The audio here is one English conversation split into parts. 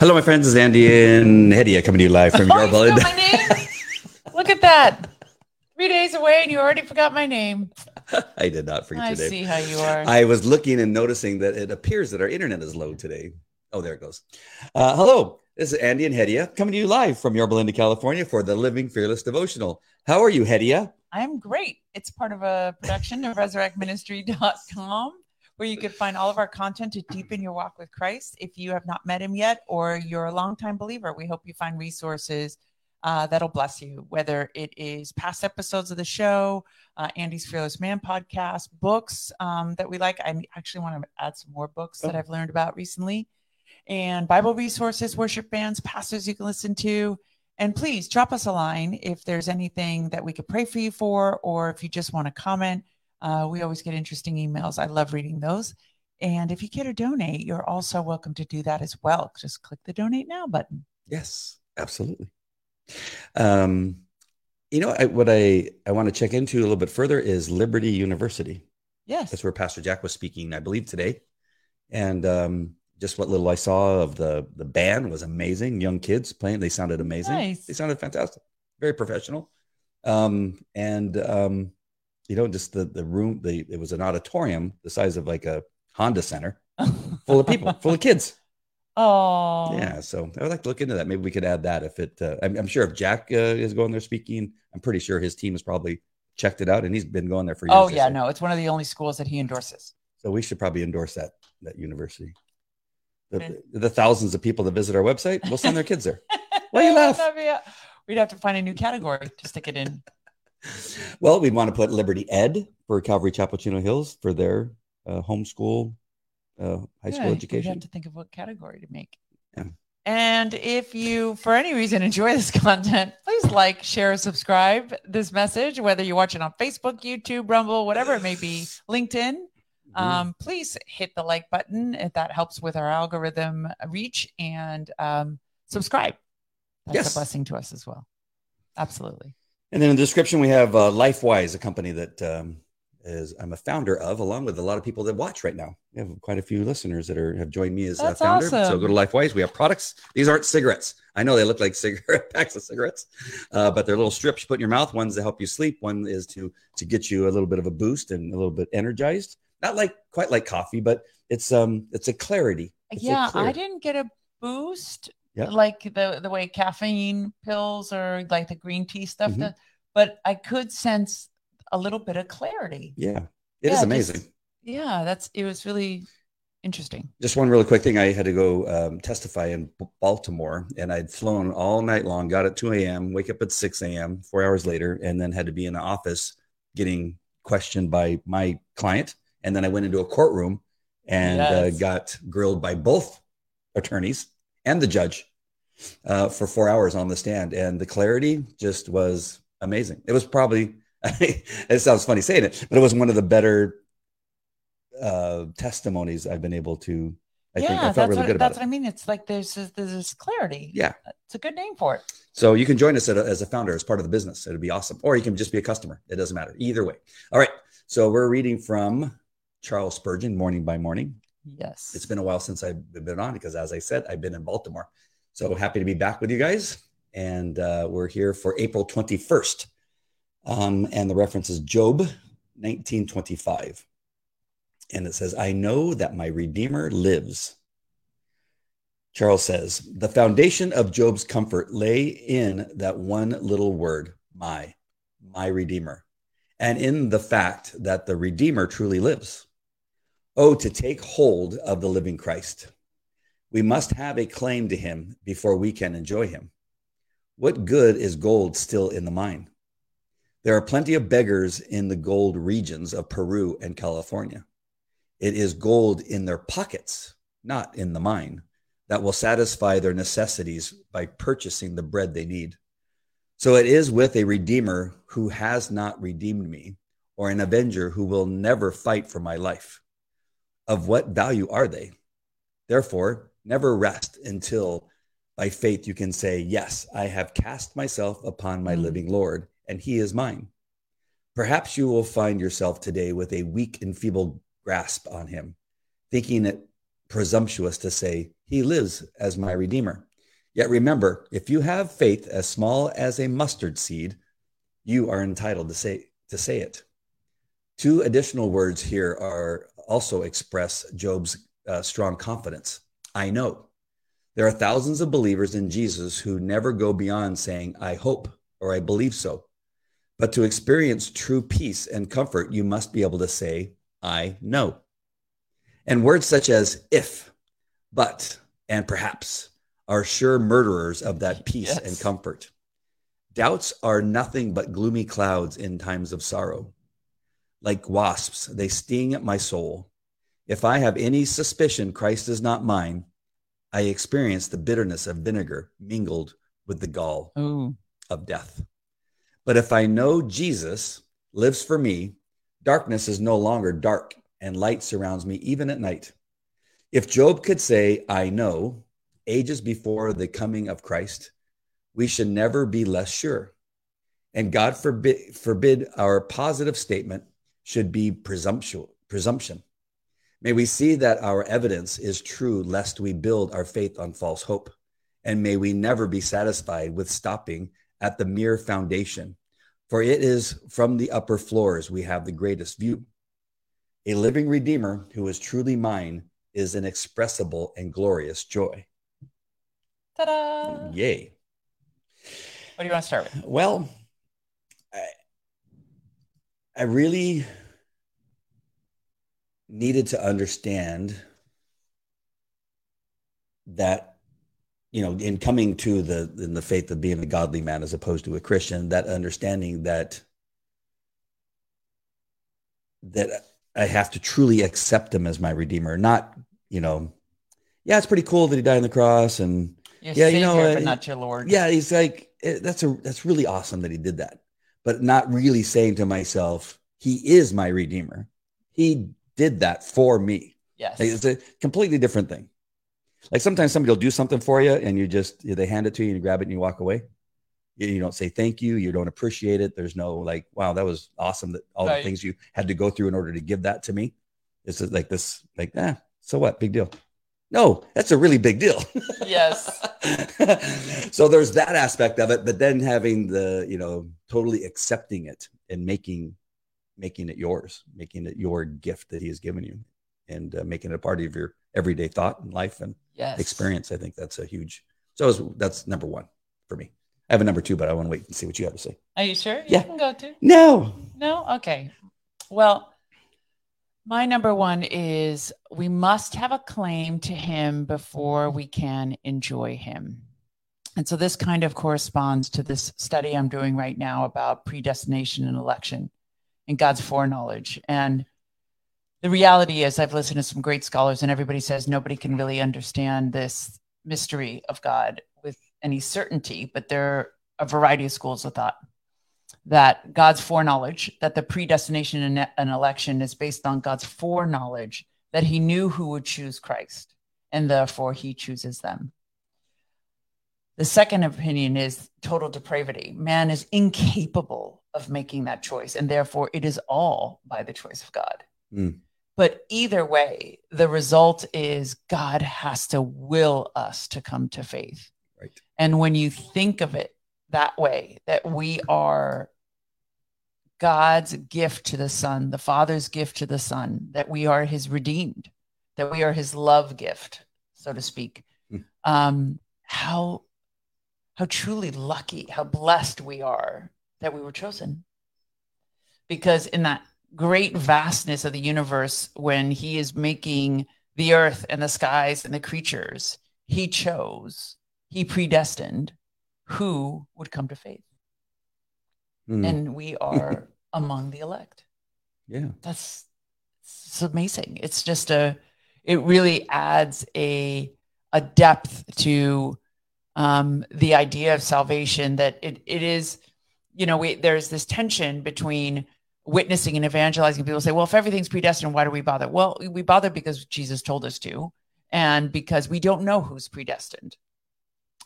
Hello, my friends. It's Andy and Hedieh coming to you live from Oh, your you my name? Look at that. Three days away and you already forgot my name. I did not forget I your name. see how you are. I was looking and noticing that it appears that our internet is low today. Oh, there it goes. Uh, hello, this is Andy and Hedieh coming to you live from Yorba Linda, California for the Living Fearless Devotional. How are you, Hedieh? I'm great. It's part of a production of resurrectministry.com where you can find all of our content to deepen your walk with Christ. If you have not met him yet or you're a longtime believer, we hope you find resources uh, that'll bless you, whether it is past episodes of the show, uh, Andy's Fearless Man podcast, books um, that we like. I actually want to add some more books that. I've learned about recently, and Bible resources, worship bands, pastors you can listen to. And please drop us a line if there's anything that we could pray for you for, or if you just want to comment. Uh, we always get interesting emails. I love reading those. And if you care to donate, you're also welcome to do that as well. Just click the donate now button. Yes, absolutely. Um, you know, I, what I, I want to check into a little bit further is Liberty University. Yes. That's where Pastor Jack was speaking, I believe, today. And um, just what little I saw of the the band was amazing. Young kids playing, they sounded amazing. Nice. They sounded fantastic, very professional. Um, and um, you know, just the the room, the it was an auditorium the size of like a Honda Center, full of people, full of kids. Oh, Yeah, so I would like to look into that. Maybe we could add that if it. Uh, I'm, I'm sure if Jack uh, is going there speaking, I'm pretty sure his team has probably checked it out, and he's been going there for years. Oh yeah, no, it's one of the only schools that he endorses. So we should probably endorse that that university. The, Okay. the thousands of people that visit our website, we'll send their kids there. Why you laugh? We'd have to find a new category to stick it in. Well, we'd want to put Liberty Ed for Calvary Chapel Chino Hills for their uh, homeschool uh, high school education. have to think of what category to make. Yeah. And if you, for any reason, enjoy this content, please like, share, subscribe this message, whether you watch it on Facebook, YouTube, Rumble, whatever it may be, LinkedIn. Mhm. Um, please hit the like button if that helps with our algorithm reach and um, subscribe. That's Yes. a blessing to us as well. Absolutely. And then in the description, we have uh, LifeWise, a company that um, is I'm a founder of, along with a lot of people that watch right now. We have quite a few listeners that are have joined me as a That's founder. So go to LifeWise. We have products. These aren't cigarettes. I know they look like cigarette packs of cigarettes, uh, but they're little strips you put in your mouth. One's to help you sleep. One is to to get you a little bit of a boost and a little bit energized. Not like quite like coffee, but it's um it's a clarity. It's a yeah, I didn't get a boost Yeah. like the the way caffeine pills or like the green tea stuff, Mhm. does, but I could sense a little bit of clarity. Yeah, it is Yeah, amazing. just- yeah, that's it was really interesting. just one really quick thing. I had to go um, testify in Baltimore, and I'd flown all night long. Got at 2 a.m., wake up at 6 a.m. Four hours later, and then had to be in the office getting questioned by my client. And then I went into a courtroom and uh, got grilled by both attorneys and the judge uh, for four hours on the stand. And the clarity just was amazing. It was probably. it sounds funny saying it, but it was one of the better uh, testimonies I've been able to. I yeah, think I that's felt really what, good about that's it. what I mean. It's like there's this, there's this clarity. Yeah. it's a good name for it. So you can join us at a- as a founder, as part of the business. It'd be awesome. Or you can just be a customer. It doesn't matter. Either way. All right. So we're reading from Charles Spurgeon, Morning by Morning. Yes, It's been a while since I've been on because, as I said, I've been in Baltimore. So happy to be back with you guys. And uh, we're here for April 21st. Um, and the reference is Job 1925. And it says, I know that my Redeemer lives. Charles says, the foundation of Job's comfort lay in that one little word, my, my Redeemer, and in the fact that the Redeemer truly lives. Oh, to take hold of the living Christ. We must have a claim to him before we can enjoy him. What good is gold still in the mine? There are plenty of beggars in the gold regions of Peru and California. It is gold in their pockets, not in the mine, that will satisfy their necessities by purchasing the bread they need. So it is with a Redeemer who has not redeemed me, or an avenger who will never fight for my life. Of what value are they? Therefore, never rest until by faith you can say, Yes, I have cast myself upon my Mm. living Lord, and he is mine. Perhaps you will find yourself today with a weak and feeble grasp on him, thinking it presumptuous to say, He lives as my Redeemer. Yet remember, if you have faith as small as a mustard seed, you are entitled to say, to say it. Two additional words here are also express Job's uh, strong confidence. I know. There are thousands of believers in Jesus who never go beyond saying, I hope or I believe so. But to experience true peace and comfort, you must be able to say, I know. And words such as if, but, and perhaps are sure murderers of that peace yes. and comfort. Doubts are nothing but gloomy clouds in times of sorrow. Like wasps, they sting at my soul. If I have any suspicion Christ is not mine, I experience the bitterness of vinegar mingled with the gall Ooh. of death. But if I know Jesus lives for me, darkness is no longer dark and light surrounds me even at night. If Job could say, I know, ages before the coming of Christ, we should never be less sure. And God forbid, forbid our positive statement should be presumption. May we see that our evidence is true, lest we build our faith on false hope. And may we never be satisfied with stopping at the mere foundation, for it is from the upper floors we have the greatest view. A living Redeemer who is truly mine is an expressible and glorious joy. Ta-da! Yay. What do you want to start with? Well, I, I really needed to understand that you know in coming to the in the faith of being a godly man as opposed to a christian that understanding that that i have to truly accept him as my redeemer not you know yeah it's pretty cool that he died on the cross and your yeah Savior, you know but not your lord. Yeah he's like eh, that's a that's really awesome that he did that. But not really saying to myself he is my redeemer. He did that for me. Yes. Like, it's a completely different thing. Like sometimes somebody will do something for you and you just, they hand it to you and you grab it and you walk away. You, you don't say thank you. You don't appreciate it. There's no like, wow, that was awesome that all right. the things you had to go through in order to give that to me. It's like this, like, ah, so what? Big deal. No, that's a really big deal. Yes. so there's that aspect of it, but then having the, you know, totally accepting it and making making it yours, making it your gift that He has given you, and uh, making it a part of your everyday thought and life and yes. experience. I think that's a huge. So that's number one for me. I have a number two, but I want to wait and see what you have to say. Are you sure? You yeah. can go to. No. No. Okay. Well, my number one is we must have a claim to Him before we can enjoy Him. And so this kind of corresponds to this study I'm doing right now about predestination and election and God's foreknowledge. And the reality is, I've listened to some great scholars, and everybody says nobody can really understand this mystery of God with any certainty, but there are a variety of schools of thought that God's foreknowledge, that the predestination in an election is based on God's foreknowledge that he knew who would choose Christ, and therefore he chooses them. The second opinion is total depravity. Man is incapable of making that choice. And therefore, it is all by the choice of God. Mm. But either way, the result is God has to will us to come to faith. Right. And when you think of it that way, that we are God's gift to the Son, the Father's gift to the Son, that we are his redeemed, that we are his love gift, so to speak. Mm. Um, how how truly lucky, how blessed we are that we were chosen. Because in that great vastness of the universe, when he is making the earth and the skies and the creatures, he chose, he predestined who would come to faith. Mm. And we are among the elect. Yeah. That's it's amazing. It's just a it really adds a a depth to um the idea of salvation that it, it is you know, we, there's this tension between witnessing and evangelizing. People say, well, if everything's predestined, why do we bother? Well, we bother because Jesus told us to, and because we don't know who's predestined.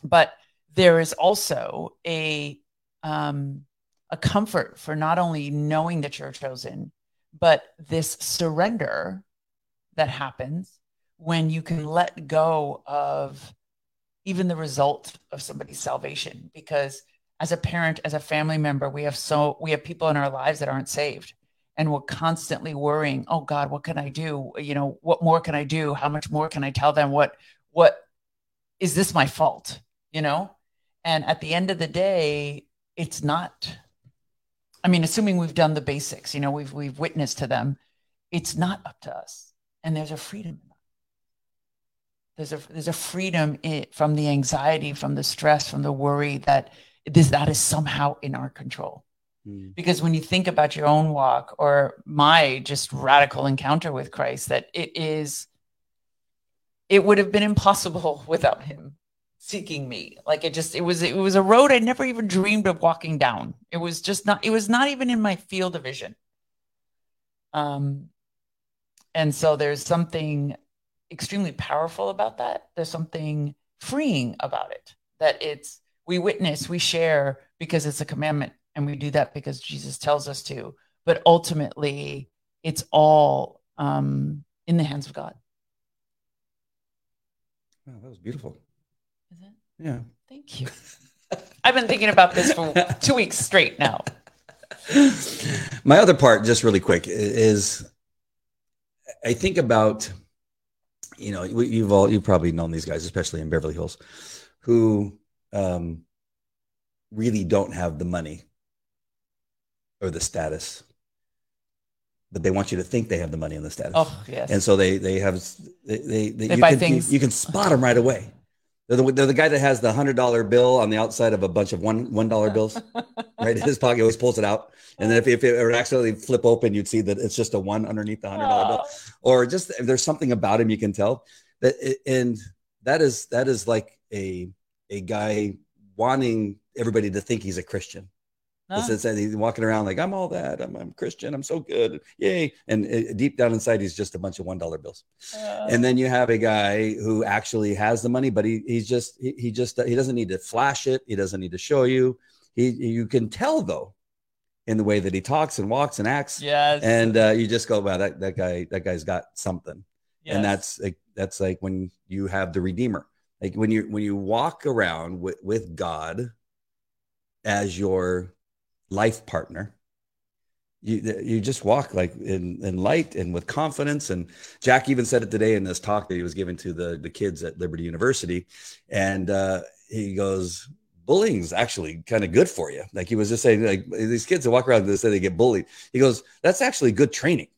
But there is also a um, a comfort for not only knowing that you're chosen, but this surrender that happens when you can let go of even the result of somebody's salvation because as a parent as a family member we have so we have people in our lives that aren't saved. And we're constantly worrying oh god what can i do? You know what more can i do? How much more can i tell them? What what is this my fault? You know? And at the end of the day it's not i mean assuming we've done the basics you know we've we've witnessed to them it's not up to us. And there's a freedom there's a there's a freedom in, from the anxiety from the stress from the worry that this that is somehow in our control. Mm. because when you think about your own walk or my just radical encounter with christ that it is it would have been impossible without him seeking me. Like it just it was it was a road i never even dreamed of walking down. It was just not it was not even in my field of vision. Um and so there's something extremely powerful about that. There's something freeing about it. That it's we witness we share because it's a commandment and we do that because jesus tells us to but ultimately it's all um in the hands of god wow that was beautiful is it? Yeah. Thank you. I've been thinking about this for two weeks straight now. My other part, just really quick, is I think about, you know, you've all you've probably known these guys, especially in Beverly Hills, who um, really don't have the money or the status, but they want you to think they have the money and the status. Oh yes. And so they they have they they, They you buy can, things. You, you can spot them right away. They're the, they're the guy that has the hundred dollar bill on the outside of a bunch of one one dollar bills, right? In his pocket, he always pulls it out, and then if, if it would accidentally flip open, you'd see that it's just a one underneath the hundred dollar bill, or just there's something about him you can tell that, it, and that is that is like a a guy wanting everybody to think he's a Christian. It's, it's, he's walking around like I'm all that. I'm, I'm Christian. I'm so good. Yay! And uh, deep down inside, he's just a bunch of one dollar bills. Uh, And then you have a guy who actually has the money, but he he's just he, he just he doesn't need to flash it. He doesn't need to show you. He you can tell though, in the way that he talks and walks and acts, yes. and uh, you just go, wow, that that guy that guy's got something. yes. And that's like that's like when you have the Redeemer, like when you when you walk around with with God as your life partner you you just walk like in in light and with confidence. And jack even said it today in this talk that he was giving to the the kids at liberty university. And uh he goes bullying's actually kind of good for you. Like he was just saying like these kids that walk around and they say they get bullied. He goes that's actually good training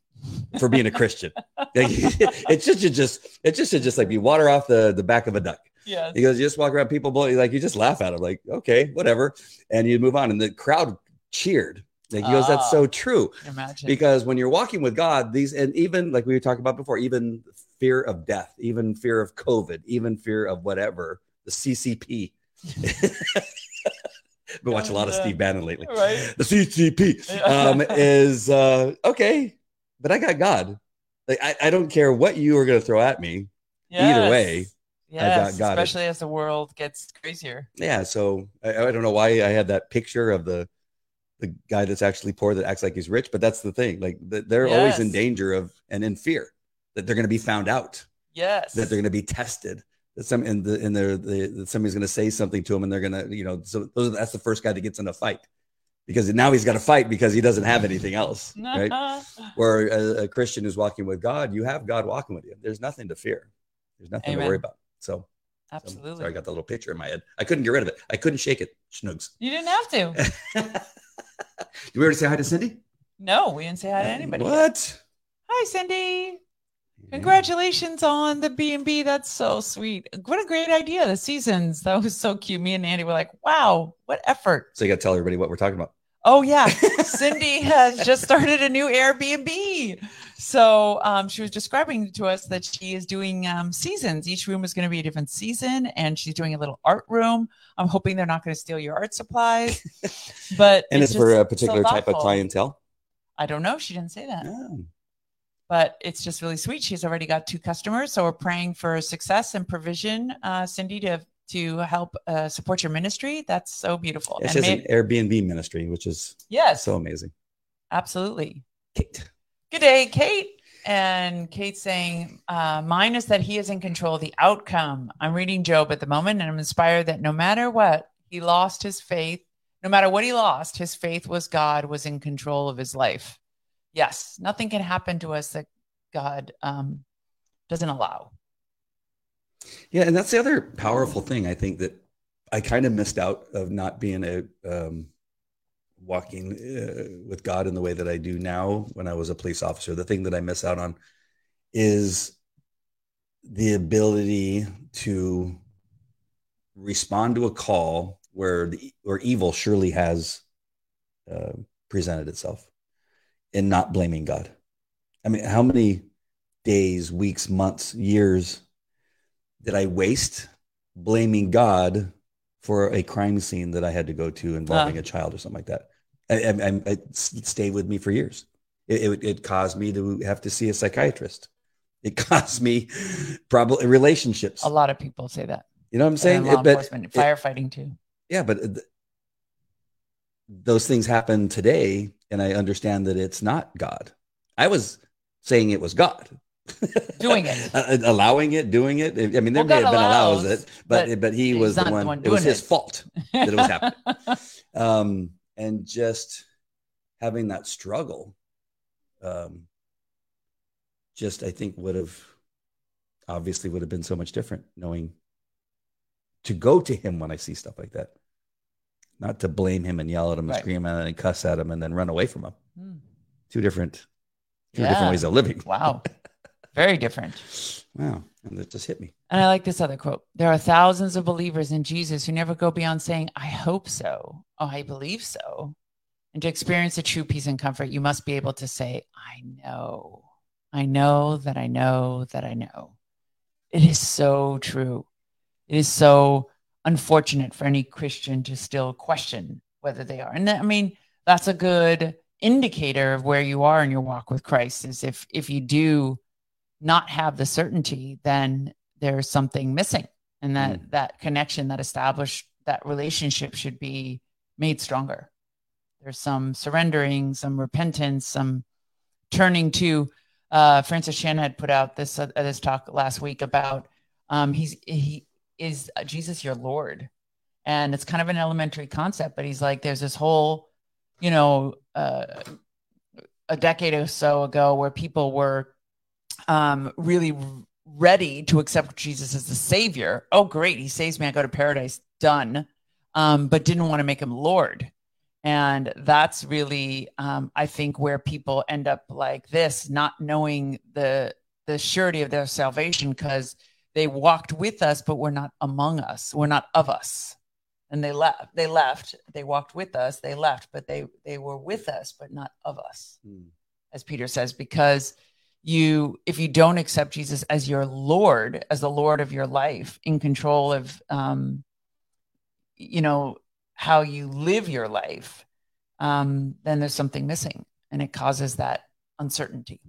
for being a christian. Like, it just should just it just should just like be water off the the back of a duck yes. he goes, you just walk around, people bully, like you just laugh at him, like, okay, whatever. And you move on. And the crowd cheered. Like he goes, that's Ah. so true. Imagine. Because when you're walking with God, these and even like we were talking about before, even fear of death, even fear of COVID, even fear of whatever, the CCP. Been watching a lot of Steve Bannon lately. right. The CCP um, is uh, okay, but I got God. Like I, I don't care what you are going to throw at me. Either way, Yes. got- got it. especially as the world gets crazier. yeah so I, I don't know why i had that picture of the the guy that's actually poor that acts like he's rich but that's the thing like they're always in danger of and in fear that they're going to be found out Yes. that they're going to be tested that some and the and they're the, that somebody's going to say something to him and they're going to you know so those, that's the first guy that gets in a fight because now he's got to fight because he doesn't have anything else right where a, a christian is walking with god you have god walking with you there's nothing to fear there's nothing to worry about so so- Absolutely. sorry i got that little picture in my head i couldn't get rid of it i couldn't shake it schnugs You didn't have to. Did we already say hi to Cindy? No, we didn't say hi to uh, anybody. What? Hi, Cindy. Congratulations on the B and B. That's so sweet. What a great idea. The seasons. That was so cute. Me and Andy were like, wow, what effort. So you got to tell everybody what we're talking about. Oh yeah, Cindy has just started a new Airbnb. So um, she was describing to us that she is doing um, seasons. Each room is going to be a different season, and she's doing a little art room. I'm hoping they're not going to steal your art supplies, but And it's, for just a particular so type of clientele. I don't know. She didn't say that, Oh. but it's just really sweet. She's already got two customers, so we're praying for success and provision, uh, Cindy, to to help uh, support your ministry. That's so beautiful. And she may- an Airbnb ministry, which is yes, so amazing. absolutely. Kate. Good day, Kate. And Kate saying, uh, mine is that he is in control of the outcome. I'm reading Job at the moment and I'm inspired that no matter what, he lost his faith. No matter what he lost, his faith was God was in control of his life. Yes, nothing can happen to us that God um, doesn't allow. Yeah, and that's the other powerful thing I think that I kind of missed out of not being a um, walking uh, with God in the way that I do now when I was a police officer. The thing that I miss out on is the ability to respond to a call where the where evil surely has uh, presented itself, and not blaming God. I mean, how many days, weeks, months, years did I waste blaming God for a crime scene that I had to go to involving uh. a child or something like that? I, it stayed with me for years. It, it, it, caused me to have to see a psychiatrist. It caused me probably relationships. A lot of people say that. You know what I'm saying? law but, enforcement, firefighting too. Yeah, but th- those things happen today, and I understand that it's not God. I was saying it was God doing it, uh, allowing it, doing it. I mean, there well, may have been allows, allows it, but but, but he was the one. One it was his it. fault that it was happening. um, and just having that struggle, um, just I think would have obviously would have been so much different knowing to go to him when I see stuff like that, not to blame him and yell at him and right. scream at him and cuss at him and then run away from him. Mm. Two different, two yeah. different ways of living. Wow. Very different. Wow. And that just hit me. And I like this other quote. There are thousands of believers in Jesus who never go beyond saying, I hope so. Oh, I believe so. And to experience a true peace and comfort, you must be able to say, I know. I know that I know that I know. It is so true. It is so unfortunate for any Christian to still question whether they are. And I mean, that's a good indicator of where you are in your walk with Christ is if if you do not have the certainty, then there's something missing. And that mm. that connection, that established that relationship should be made stronger. There's some surrendering, some repentance, some turning to uh, Francis Chan had put out this uh, this talk last week about um, he's he is Jesus your Lord, and it's kind of an elementary concept, but he's like there's this whole you know uh, a decade or so ago where people were um, really ready to accept Jesus as the savior. Oh, great. He saves me. I go to paradise. Done. Um, but didn't want to make him Lord. And that's really, um, I think, where people end up like this, not knowing the the surety of their salvation because they walked with us, but we're not among us. We're not of us. And they left. They left. They walked with us. They left, but they they were with us, but not of us, mm. as Peter says, because you if you don't accept jesus as your lord as the lord of your life in control of um you know how you live your life um then there's something missing and it causes that uncertainty.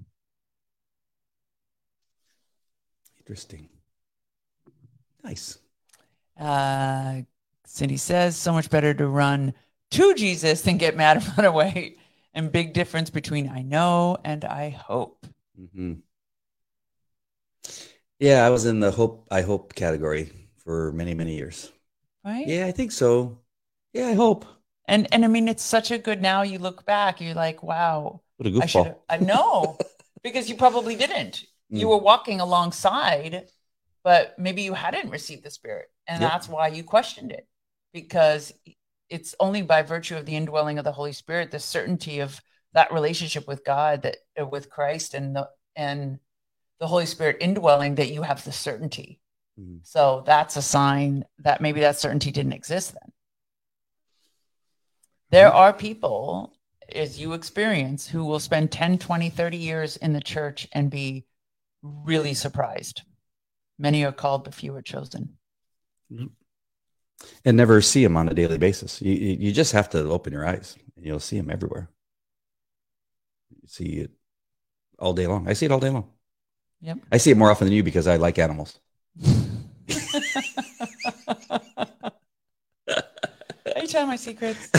Interesting. Nice. Uh cindy says so much better to run to jesus than get mad and run away. And big difference between i know and i hope Mm-hmm. Yeah, I was in the hope I hope category for many many years. Right? Yeah, I think so. Yeah, I hope. And and I mean, it's such a good. Now you look back, you're like, wow. What a goofball! I, I know because you probably didn't. Mm. You were walking alongside, but maybe you hadn't received the Spirit, and yep. that's why you questioned it because it's only by virtue of the indwelling of the Holy Spirit, the certainty of that relationship with God, that uh, with Christ and the and the Holy Spirit indwelling, that you have the certainty. Mm-hmm. So that's a sign that maybe that certainty didn't exist then. There are people, as you experience, who will spend 10, 20, 30 years in the church and be really surprised. Many are called, but few are chosen. Mm-hmm. And never see them on a daily basis. You, you just have to open your eyes and you'll see them everywhere see it all day long. I see it all day long. Yep. I see it more often than you because I like animals. Are you telling my secrets.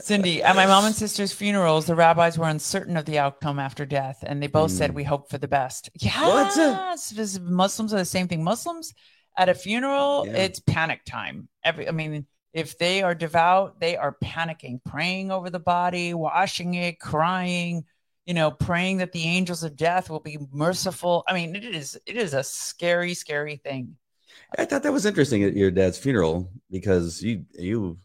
Cindy, at my mom and sister's funerals, the rabbis were uncertain of the outcome after death, and they both said Hmm. we hope for the best. Yes, this- Muslims are the same thing. Muslims at a funeral, Yeah. it's panic time. Every, I mean, if they are devout, they are panicking, praying over the body, washing it, crying. You know, praying that the angels of death will be merciful. I mean, it is it is a scary, scary thing. I thought that was interesting at your dad's funeral because you you,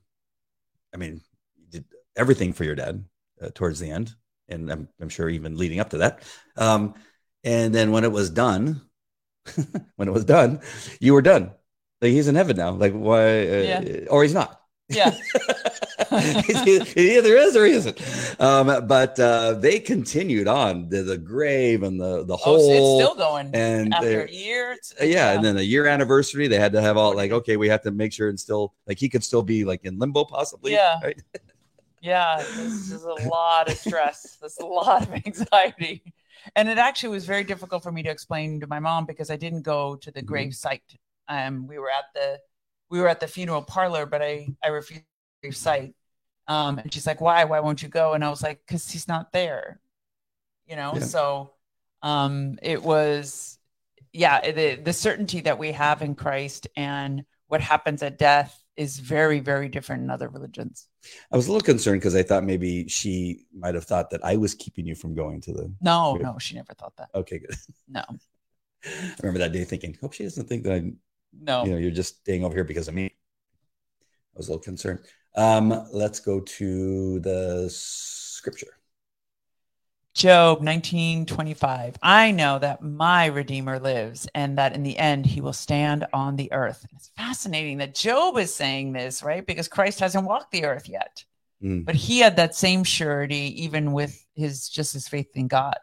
I mean, you did everything for your dad uh, towards the end, and I'm I'm sure even leading up to that. Um, and then when it was done, when it was done, you were done. Like he's in heaven now. Like why? Uh, Yeah. Or he's not. Yeah. he either is or he isn't. Um, but uh, they continued on the, the grave and the the Oh, whole so it's still going and after a year. uh, yeah, and then a year anniversary, they had to have all like, okay, we have to make sure and still like he could still be like in limbo, possibly. Yeah. right? Yeah, this is a lot of stress. There's a lot of anxiety. And it actually was very difficult for me to explain to my mom because I didn't go to the Mhm. grave site. Um, we were at the we were at the funeral parlor, but I I refused the grave site. Um, and she's like, "Why? Why won't you go?" And I was like, "Cause he's not there." You know. Yeah. So, um, it was, yeah, the the certainty that we have in Christ and what happens at death is very very different in other religions. I was a little concerned because I thought maybe she might have thought that I was keeping you from going to the. No, no, she never thought that. Okay, good. No, I remember that day thinking, hope she doesn't think that I, no. you know, you're just staying over here because of me. I was a little concerned. Um, let's go to the scripture. Job 1925. I know that my Redeemer lives and that in the end he will stand on the earth. It's fascinating that Job is saying this, right? Because Christ hasn't walked the earth yet. Mm. But he had that same surety even with his just his faith in God.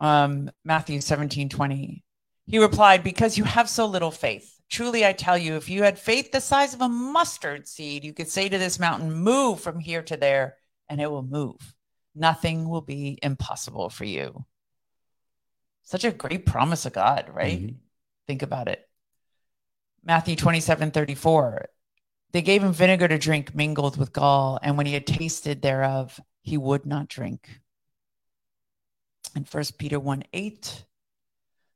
Um, Matthew 17, 20. He replied, Because you have so little faith. Truly, I tell you, if you had faith the size of a mustard seed, you could say to this mountain, Move from here to there, and it will move. Nothing will be impossible for you. Such a great promise of God, right? Mhm. Think about it. Matthew 27, 34. They gave him vinegar to drink mingled with gall, and when he had tasted thereof, he would not drink. And First Peter 1 8.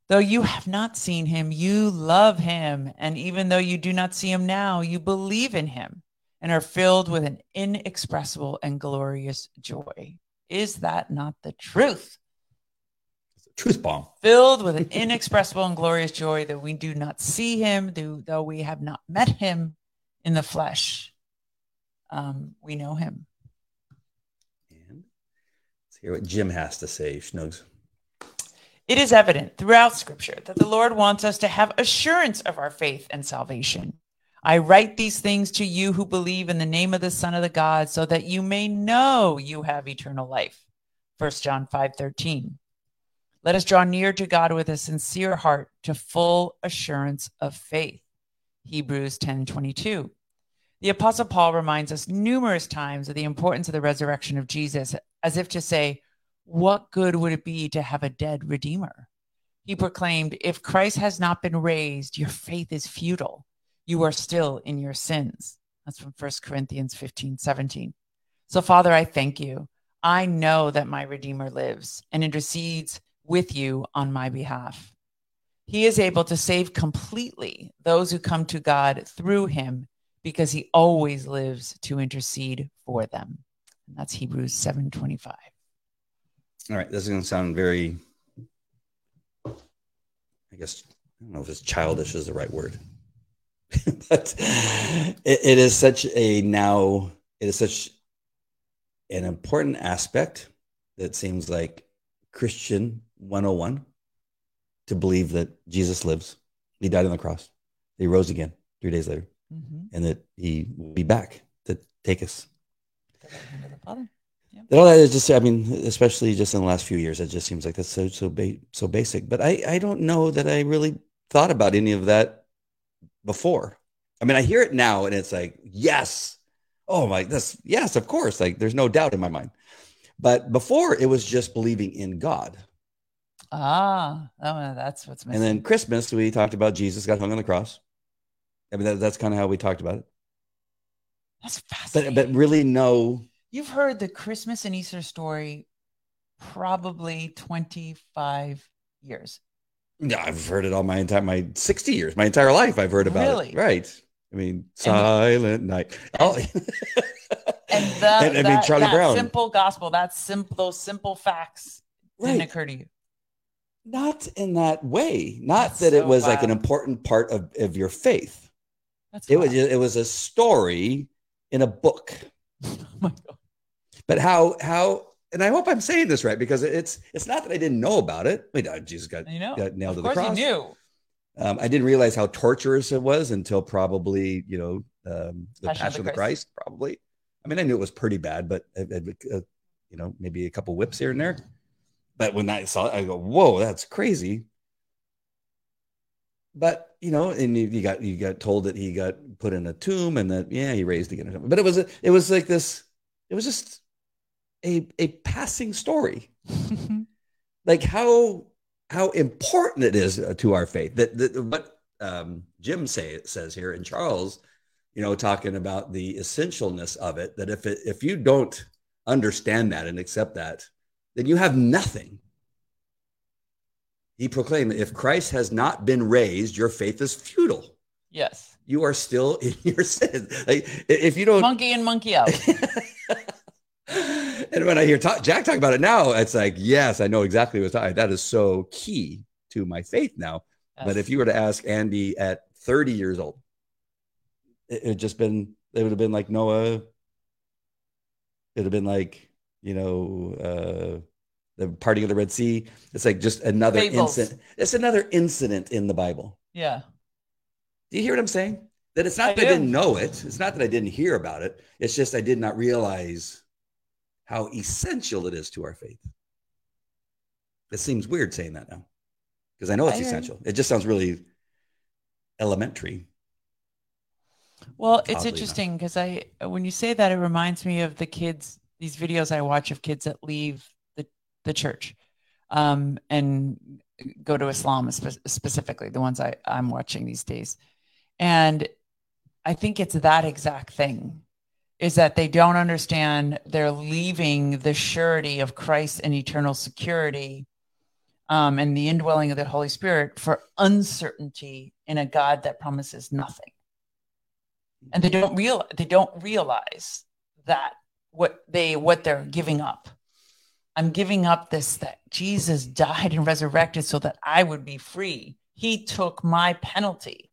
Though you have not seen him, you love him. And even though you do not see him now, you believe in him and are filled with an inexpressible and glorious joy. Is that not the truth? Truth bomb. Filled with an inexpressible and glorious joy that we do not see him, though, though we have not met him in the flesh. Um, we know him. And let's hear what Jim has to say, Schnugs. It is evident throughout Scripture that the Lord wants us to have assurance of our faith and salvation. I write these things to you who believe in the name of the Son of the God, so that you may know you have eternal life. 1 John 5 13. Let us draw near to God with a sincere heart to full assurance of faith. Hebrews 10 22. The Apostle Paul reminds us numerous times of the importance of the resurrection of Jesus, as if to say, what good would it be to have a dead redeemer? He proclaimed, If Christ has not been raised, your faith is futile. You are still in your sins. That's from 1 Corinthians 15, 17. So, Father, I thank you. I know that my Redeemer lives and intercedes with you on my behalf. He is able to save completely those who come to God through him because he always lives to intercede for them. And that's Hebrews 7 25. All right, this is going to sound very, I guess, I don't know if it's childish is the right word, but it, it is such a now, it is such an important aspect that seems like Christian 101 to believe that Jesus lives. He died on the cross, he rose again three days later, Mhm. and that he will be back to take us The right hand of the Father. All that is just i mean especially just in the last few years it just seems like that's so so ba- so basic. But i i don't know that i really thought about any of that before. I mean i hear it now and it's like yes. Oh my that's yes of course. Like there's no doubt in my mind. But before it was just believing in god. Ah, oh, that's what's missing. and then christmas we talked about jesus got hung on the cross. I mean that, that's kind of how we talked about it. That's but fascinating. but really know You've heard the Christmas and Easter story probably 25 years. Yeah, I've heard it all my entire my 60 years, my entire life. I've heard about Really? it. Right. I mean, Silent Night. Oh, And that, And, I mean, Charlie that Brown. simple gospel, that simple, those simple facts didn't occur to you. Not in that way. Not That's that it so was like an important part of, of your faith. That's It was it was a story in a book. Oh my God. But how how and I hope I'm saying this right because it's it's not that I didn't know about it. Wait, uh, Jesus got, You know, got nailed of to the course cross. you knew. Um, I didn't realize how torturous it was until probably you know um, the Passion, of the Christ. Probably, I mean, I knew it was pretty bad, but uh, uh, you know, maybe a couple whips here and there. But when I saw it, I go, "Whoa, that's crazy!" But you know, and you, you got you got told that he got put in a tomb and that yeah, he raised again or something. But it was a, it was like this. It was just a a passing story like how how important it is uh, to our faith that, that what um, Jim say says here and Charles, you know, talking about the essentialness of it. That if it if you don't understand that and accept that, then you have nothing. He proclaimed, if Christ has not been raised, your faith is futile. yes. You are still in your sin. Like if you don't Monkey in, monkey out. and when I hear talk, Jack talk about it now, it's like, yes, I know exactly what's talking. That is so key to my faith now. But if you were to ask Andy at 30 years old, it would just been, it would have been like Noah. It would have been like, you know, uh, the parting of the Red Sea. It's like just another Fables. incident. It's another incident in the Bible. yeah. Do you hear what I'm saying? That it's not I that I didn't know it. It's not that I didn't hear about it. It's just I did not realize how essential it is to our faith. It seems weird saying that now because I know it's I essential. It just sounds really elementary. Well, it's interesting because I, when you say that, it reminds me of the kids, these videos I watch of kids that leave the, the church um, and go to Islam spe- specifically, the ones I, I'm watching these days. And I think it's that exact thing is that they don't understand they're leaving the surety of Christ and eternal security um, and the indwelling of the Holy Spirit for uncertainty in a God that promises nothing. And they don't real they don't realize that what they what they're giving up. I'm giving up this that jesus died and resurrected so that i would be free. He took my penalty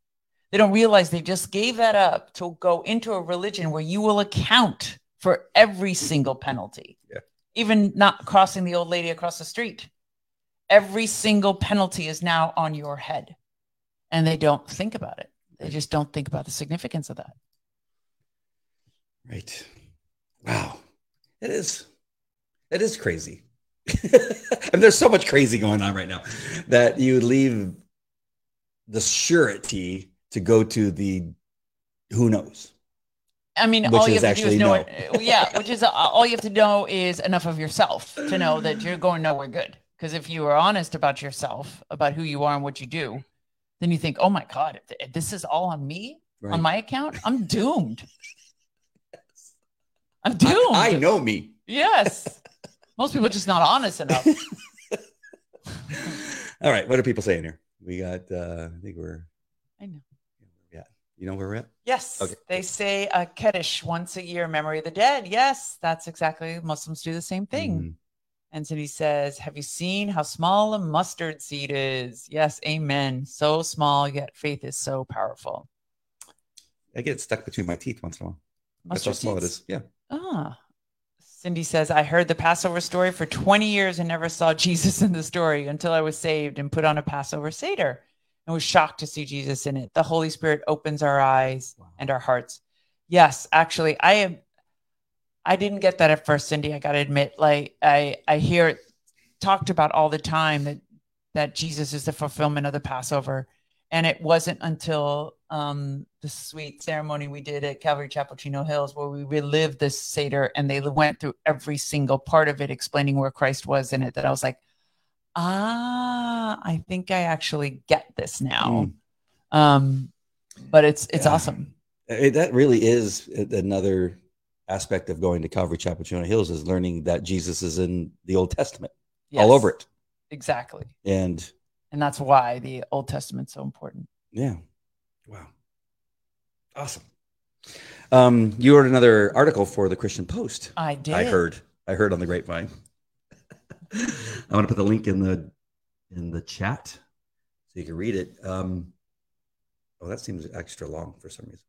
they don't realize they just gave that up to go into a religion where you will account for every single penalty Yeah. even not crossing the old lady across the street every single penalty is now on your head and they don't think about it they just don't think about the significance of that Right. Wow. It is. It is crazy. and there's so much crazy going on right now that you leave the surety to go to the who knows. I mean, Which all you have to do is know no. Yeah, which is uh, all you have to know is enough of yourself to know that you're going nowhere good. Because if you are honest about yourself, about who you are and what you do, then you think, oh my God, if- if this is all on me, Right. on my account, I'm doomed. I'm doomed. I, I know me. Yes. Most people are just not honest enough. All right. What are people saying here? We got uh I think we're I know. You know where we're at? Yes. Okay. They say a Kaddish once a year, memory of the dead. Yes, that's exactly. Muslims do the same thing. Mhm. And Cindy says, Have you seen how small a mustard seed is? Yes, amen. So small, yet faith is so powerful. I get stuck between my teeth once in a while. That's how Mustard small it seeds? is. Yeah. Ah. Cindy says, I heard the Passover story for 20 years and never saw Jesus in the story until I was saved and put on a Passover Seder and was shocked to see Jesus in it. The Holy Spirit opens our eyes Wow. and our hearts. Yes, actually, I am. I didn't get that at first, Cindy. I got to admit, like I, I hear it talked about all the time that that Jesus is the fulfillment of the Passover, and it wasn't until um, the sweet ceremony we did at Calvary Chapel, Chino Hills, where we relived this Seder, and they went through every single part of it, explaining where Christ was in it. That I was like, ah, I think I actually get this now. Um, but it's it's Yeah. awesome. It, that really is another aspect of going to Calvary Chapel Chino Hills is learning that Jesus is in the Old Testament Yes, all over it. Exactly. And And that's why the Old Testament's so important. yeah, wow, awesome. Um, you wrote another article for the Christian Post. I did. I heard. I heard on the grapevine. I want to put the link in the in the chat so you can read it. Um, oh, that seems extra long for some reason.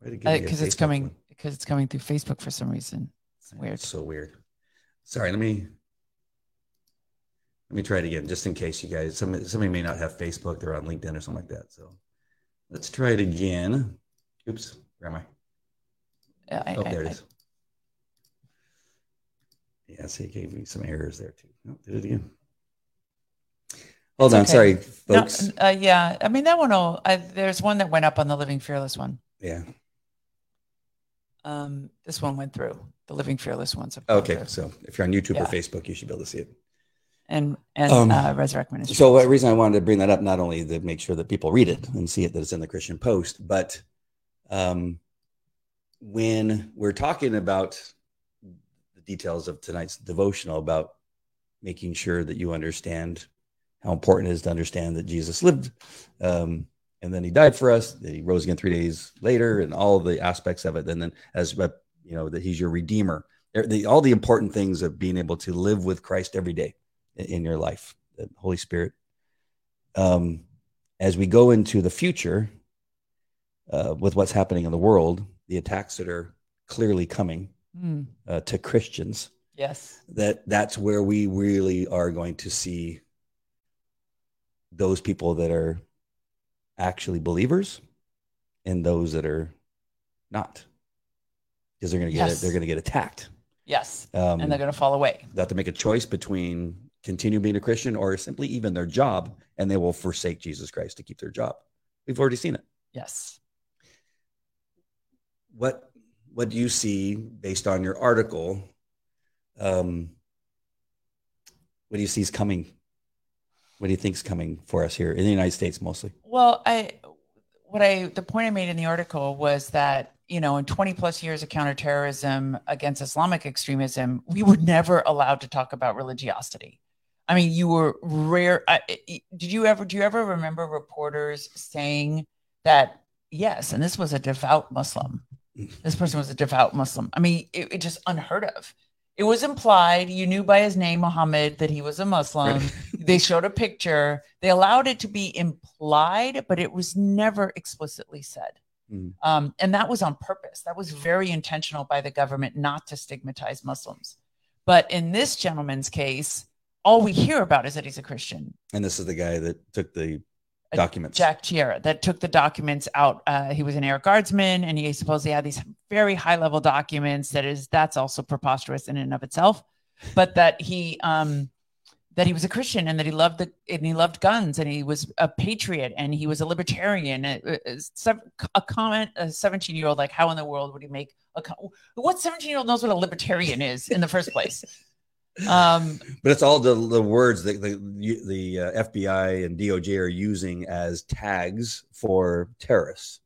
Why did it give me a because Uh, it's coming because it's coming through Facebook for some reason. It's weird. It's so weird. Sorry, let me let me try it again, just in case you guys somebody somebody may not have Facebook, they're on LinkedIn or something like that. So let's try it again. Oops, where am I? Yeah, I, Oh, I- there it I- is. Yeah, it gave me some errors there too. Oh, did it again. Hold It's on, okay. sorry, no, folks. uh, yeah, I mean that one. Will, uh, there's one that went up on the Living Fearless one. yeah. Um, this one went through. The Living Fearless ones. Okay, through. so if you're on YouTube Yeah. or Facebook, you should be able to see it. And and Um, uh, Resurrect Ministry. So the reason I wanted to bring that up, not only to make sure that people read it and see it that it's in the Christian Post, but um, when we're talking about details of tonight's devotional about making sure that you understand how important it is to understand that Jesus lived, um, and then he died for us, that he rose again three days later, and all the aspects of it, and then as you know that he's your redeemer, the, all the important things of being able to live with Christ every day in- in your life, the Holy Spirit. Um, as we go into the future uh, with what's happening in the world, the attacks that are clearly coming Hmm, uh, to Christians, yes. that that's where we really are going to see those people that are actually believers and those that are not because they're going to get Yes. they're going to get attacked Yes. um, and they're going to fall away. they have to make a choice between continue being a Christian or simply even their job, and they will forsake Jesus Christ to keep their job. We've already seen it. Yes. What what do you see based on your article? Um, what do you see is coming? What do you think is coming for us here in the United States mostly? Well, I what I the point I made in the article was that you know in 20 plus years of counterterrorism against Islamic extremism, we were never allowed to talk about religiosity. I mean, you were rare. I, did you ever? Do you ever remember reporters saying that? Yes, and this was a devout Muslim. This person was a devout Muslim. I mean, it, it just unheard of. It was implied. You knew by his name, Muhammad, that he was a Muslim Right. they showed a picture they allowed it to be implied but it was never explicitly said Mhm. um, and that was on purpose that was very intentional by the government not to stigmatize muslims but in this gentleman's case all we hear about is that he's a christian And this is the guy that took the documents. jack Teixeira, that took the documents out uh, he was an air guardsman and he supposedly had these very high level documents that is that's also preposterous in and of itself but that he um that he was a Christian and that he loved the and he loved guns and he was a patriot and he was a libertarian. It- it- a comment, a 17 year old, like how in the world would he make a what 17 year old knows what a libertarian is in the first place? Um, But it's all the, the words that the, the uh, FBI and DOJ are using as tags for terrorists,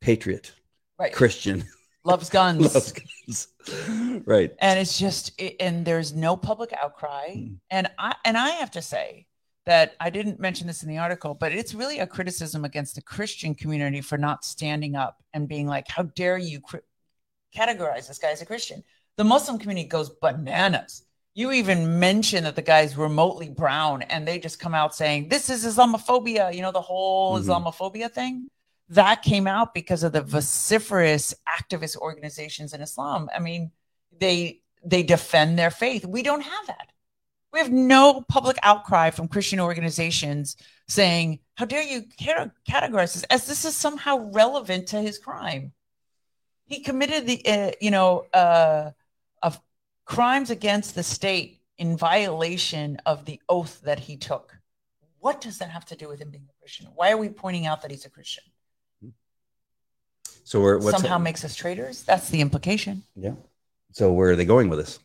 patriot, right, Christian, loves guns. loves guns. right. and it's just it- and there's no public outcry Mm. and i and i have to say that i didn't mention this in the article but it's really a criticism against the christian community for not standing up and being like how dare you cri- categorize this guy as a christian the muslim community goes bananas you even mention that the guy's remotely brown and they just come out saying this is islamophobia you know the whole Mhm. islamophobia thing that came out because of the vociferous activist organizations in Islam. I mean, they they defend their faith. We don't have that. We have no public outcry from Christian organizations saying, "How dare you categorize this as this is somehow relevant to his crime?" He committed the uh, you know uh, crimes against the state in violation of the oath that he took. What does that have to do with him being a Christian? Why are we pointing out that he's a Christian? So we're somehow makes us traitors. That's the implication. yeah. So where are they going with this?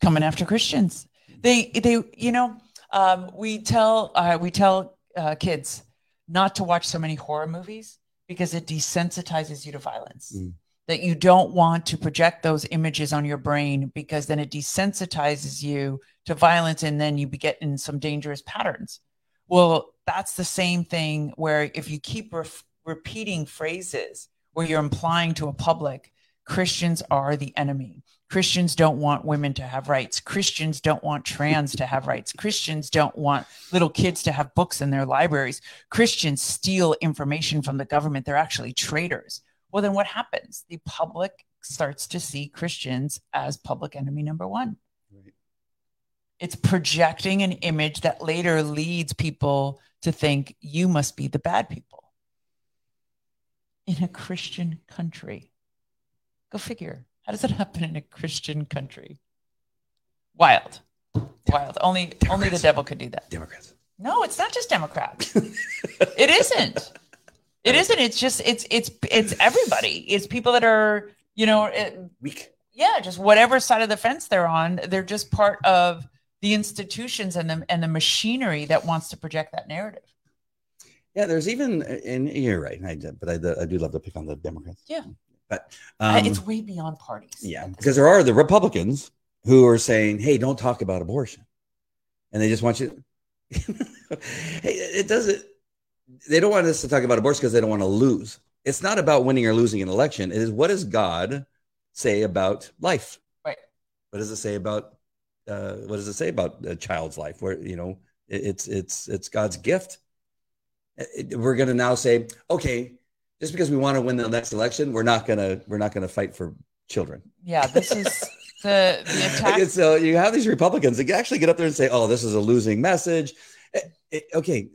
Coming after Christians. They they you know um, we tell uh, we tell uh, kids not to watch so many horror movies because it desensitizes you to violence. Mm. That you don't want to project those images on your brain because then it desensitizes you to violence and then you get in some dangerous patterns. Well, that's the same thing where if you keep ref- repeating phrases where you're implying to a public, Christians are the enemy. Christians don't want women to have rights. Christians don't want trans to have rights. Christians don't want little kids to have books in their libraries. Christians steal information from the government. They're actually traitors. Well, then what happens? The public starts to see Christians as public enemy number one. Right. It's projecting an image that later leads people to think you must be the bad people in a Christian country. Go figure. How does that happen in a Christian country? Wild. Wild. Only only the devil could do that. Democrats. No, it's not just Democrats. it isn't. It isn't. It's just it's it's it's everybody. It's people that are, you know, it, Weak. yeah, just whatever side of the fence they're on, they're just part of the institutions and the and the machinery that wants to project that narrative. Yeah, there's even, and you're right. I, did, but I, I do love to pick on the Democrats. Yeah. But um, it's way beyond parties. Yeah, because there are the Republicans who are saying, "Hey, don't talk about abortion," and they just want you. hey, it doesn't. They don't want us to talk about abortion because they don't want to lose. It's not about winning or losing an election. It is what does God say about life? Right. What does it say about? Uh, what does it say about a child's life? Where you know it, it's it's it's God's gift. It- we're going to now say, okay, just because we want to win the next election, we're not gonna we're not gonna fight for children. Yeah, this is the the attack. So you have these Republicans that actually get up there and say, "Oh, this is a losing message." Okay,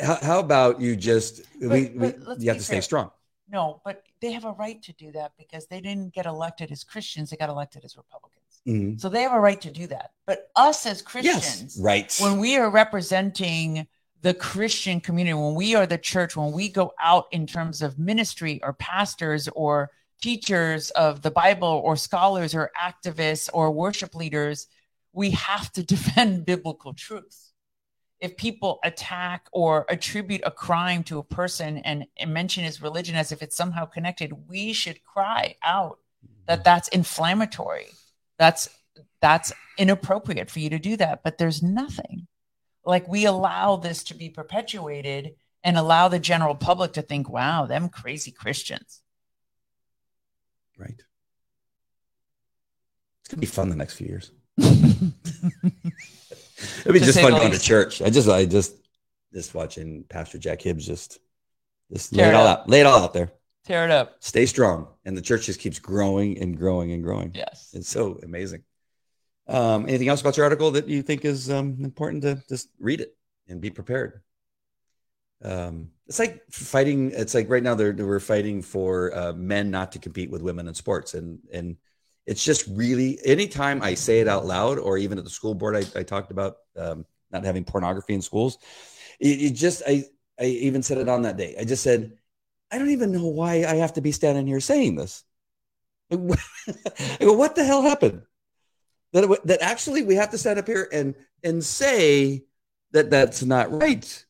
how, how about you just we, we but let's you have to stay strong. No, but they have a right to do that because they didn't get elected as Christians; they got elected as Republicans. Mhm. So they have a right to do that. But us as Christians, Yes, right. when we are representing the Christian community, when we are the church, when we go out in terms of ministry or pastors or teachers of the Bible or scholars or activists or worship leaders, we have to defend biblical truth. If people attack or attribute a crime to a person and, and mention his religion as if it's somehow connected, we should cry out that mm-hmm. that's inflammatory. That's that's inappropriate for you to do that. But there's nothing like we allow this to be perpetuated and allow the general public to think, wow, them crazy Christians. right. It's gonna be fun the next few years. It'll be just say fun going to church. I just I just just watching Pastor Jack Hibbs just just lay it it all up. out, lay it all out there. Tear it up. Stay strong, and the church just keeps growing and growing and growing. Yes. It's so amazing. Um, anything else about your article that you think is um, important to just read it and be prepared? Um, it's like fighting. It's like right now they're we're fighting for uh, men not to compete with women in sports, and and it's just really anytime I say it out loud, or even at the school board, I, I talked about um, not having pornography in schools. It, it just I I even said it on that day. I just said I don't even know why I have to be standing here saying this. I go, what the hell happened? That, that actually we have to stand up here and and say that that's not right.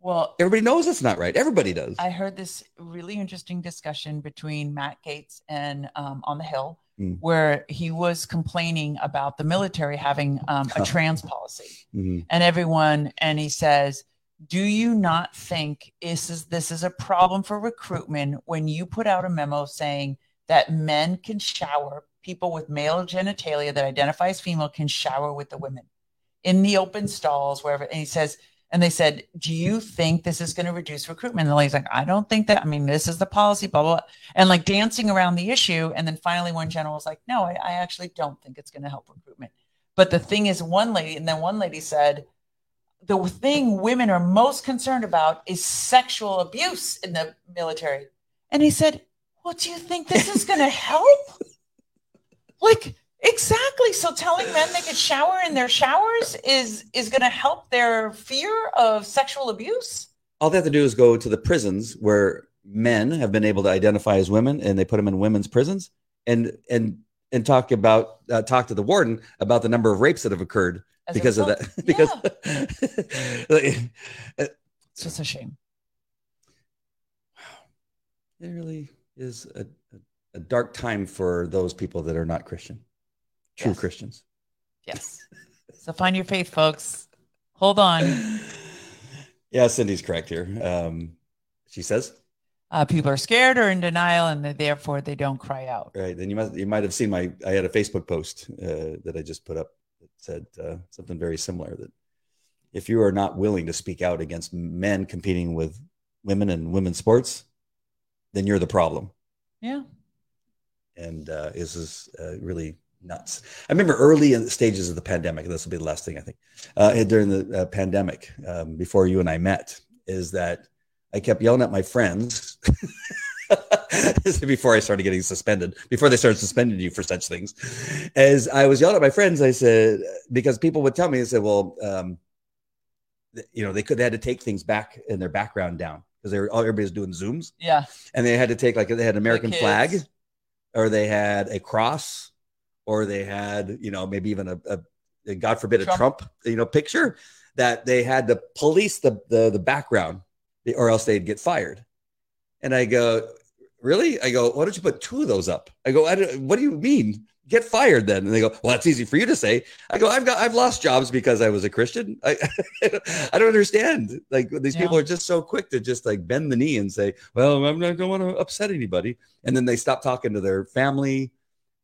Well, Everybody knows it's not right. Everybody does. I heard this really interesting discussion between Matt Gaetz and um, on the Hill, Mm. where he was complaining about the military having um, a trans policy. Mhm. and everyone and he says do you not think this is this is a problem for recruitment when you put out a memo saying that men can shower people with male genitalia that identify as female can shower with the women in the open stalls wherever and he says and they said do you think this is going to reduce recruitment and the lady's like i don't think that i mean this is the policy blah blah, blah. and like dancing around the issue and then finally one general was like no i, I actually don't think it's going to help recruitment but the thing is, one lady, and then one lady said, the thing women are most concerned about is sexual abuse in the military. And he said, Well, do you think this is going to help? like, exactly. So telling men they could shower in their showers is is going to help their fear of sexual abuse. All they have to do is go to the prisons where men have been able to identify as women, and they put them in women's prisons, and and and talk about uh, talk to the warden about the number of rapes that have occurred as because of that. because Yeah, it's just a shame. Wow, it really is a, a, a dark time for those people that are not Christian, true Yes. Christians. Yes. So find your faith, folks. Hold on. yeah, Cindy's correct here. Um, she says, Uh, people are scared or in denial, and therefore they don't cry out. right. Then you must you might have seen my I had a Facebook post uh, that I just put up that said uh, something very similar that if you are not willing to speak out against men competing with women in women's sports, then you're the problem. Yeah. and uh, this is uh, really nuts. I remember early in the stages of the pandemic. This will be the last thing I think uh, during the uh, pandemic, um, before you and I met, is that I kept yelling at my friends. Before I started getting suspended, before they started suspending you for such things, as I was yelling at my friends, I said because people would tell me, they said, "Well, um, you know, they could they had to take things back in their background down because they were all everybody's doing zooms, Yeah. and they had to take like they had an American flag, or they had a cross, or they had you know maybe even a, a, a God forbid a Trump. Trump you know picture that they had to police the the, the background, or else they'd get fired. And I go, really? I go, why don't you put two of those up? I go, I don't, what do you mean? Get fired then? And they go, well, that's easy for you to say. I go, I've got, I've lost jobs because I was a Christian. I, I don't understand. Like these people are just so quick to just like bend the knee and say, well, I'm not, don't want to upset anybody. And then they stop talking to their family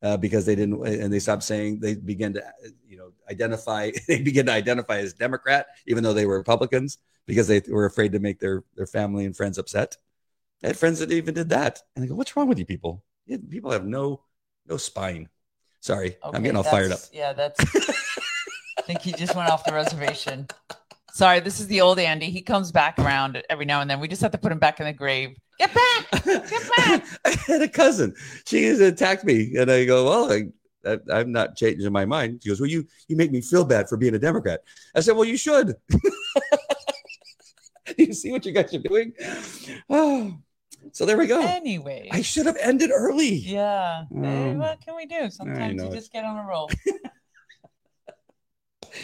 uh, because they didn't, and they stopped saying, they began to, you know, identify, they begin to identify as Democrat, even though they were Republicans because they were afraid to make their, their family and friends upset. I had friends that even did that. And I go, what's wrong with you people? People have no, no spine. Sorry, I'm getting all fired up. Yeah, that's. I think he just went off the reservation. Sorry, this is the old Andy. He comes back around every now and then. We just have to put him back in the grave. Get back! Get back! I had a cousin. She has attacked me, and I go, "Well, I, I, I'm not changing my mind." She goes, "Well, you you make me feel bad for being a Democrat." I said, "Well, you should." You see what you guys are doing? Oh, so there we go. Anyway. I should have ended early. Yeah. Um, what can we do? Sometimes you just get on a roll.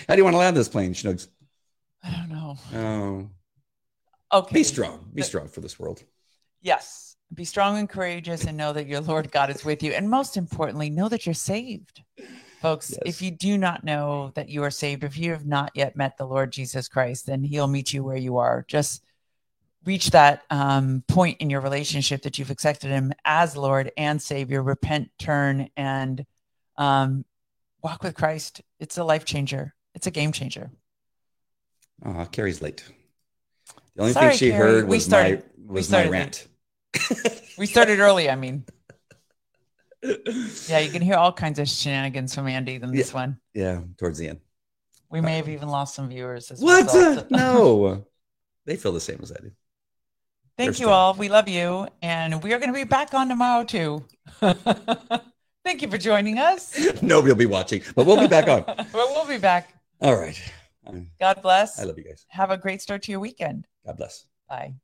How do you want to land this plane, Schnugs? I don't know. Oh, Okay. be strong. Be The- strong for this world. Yes. Be strong and courageous and know that your Lord God is with you. And most importantly, know that you're saved. Folks, Yes. if you do not know that you are saved, if you have not yet met the Lord Jesus Christ, then he'll meet you where you are. Just reach that um, point in your relationship that you've accepted him as Lord and Savior. Repent, turn, and um, walk with Christ. It's a life changer, it's a game changer. Oh, Carrie's late. The only Sorry, thing she Carrie. heard We was started- my we was started my rant. We started early, I mean. Yeah, you can hear all kinds of shenanigans from Andy than this one. yeah, towards the end. We may have even lost some viewers as What? result. no, they feel the same as I do. Thank They're you all. We love you. And we are going to be back on tomorrow too. Thank you for joining us. Nobody will be watching, but we'll be back on. but we'll be back. All right. God bless. I love you guys. Have a great start to your weekend. God bless. Bye.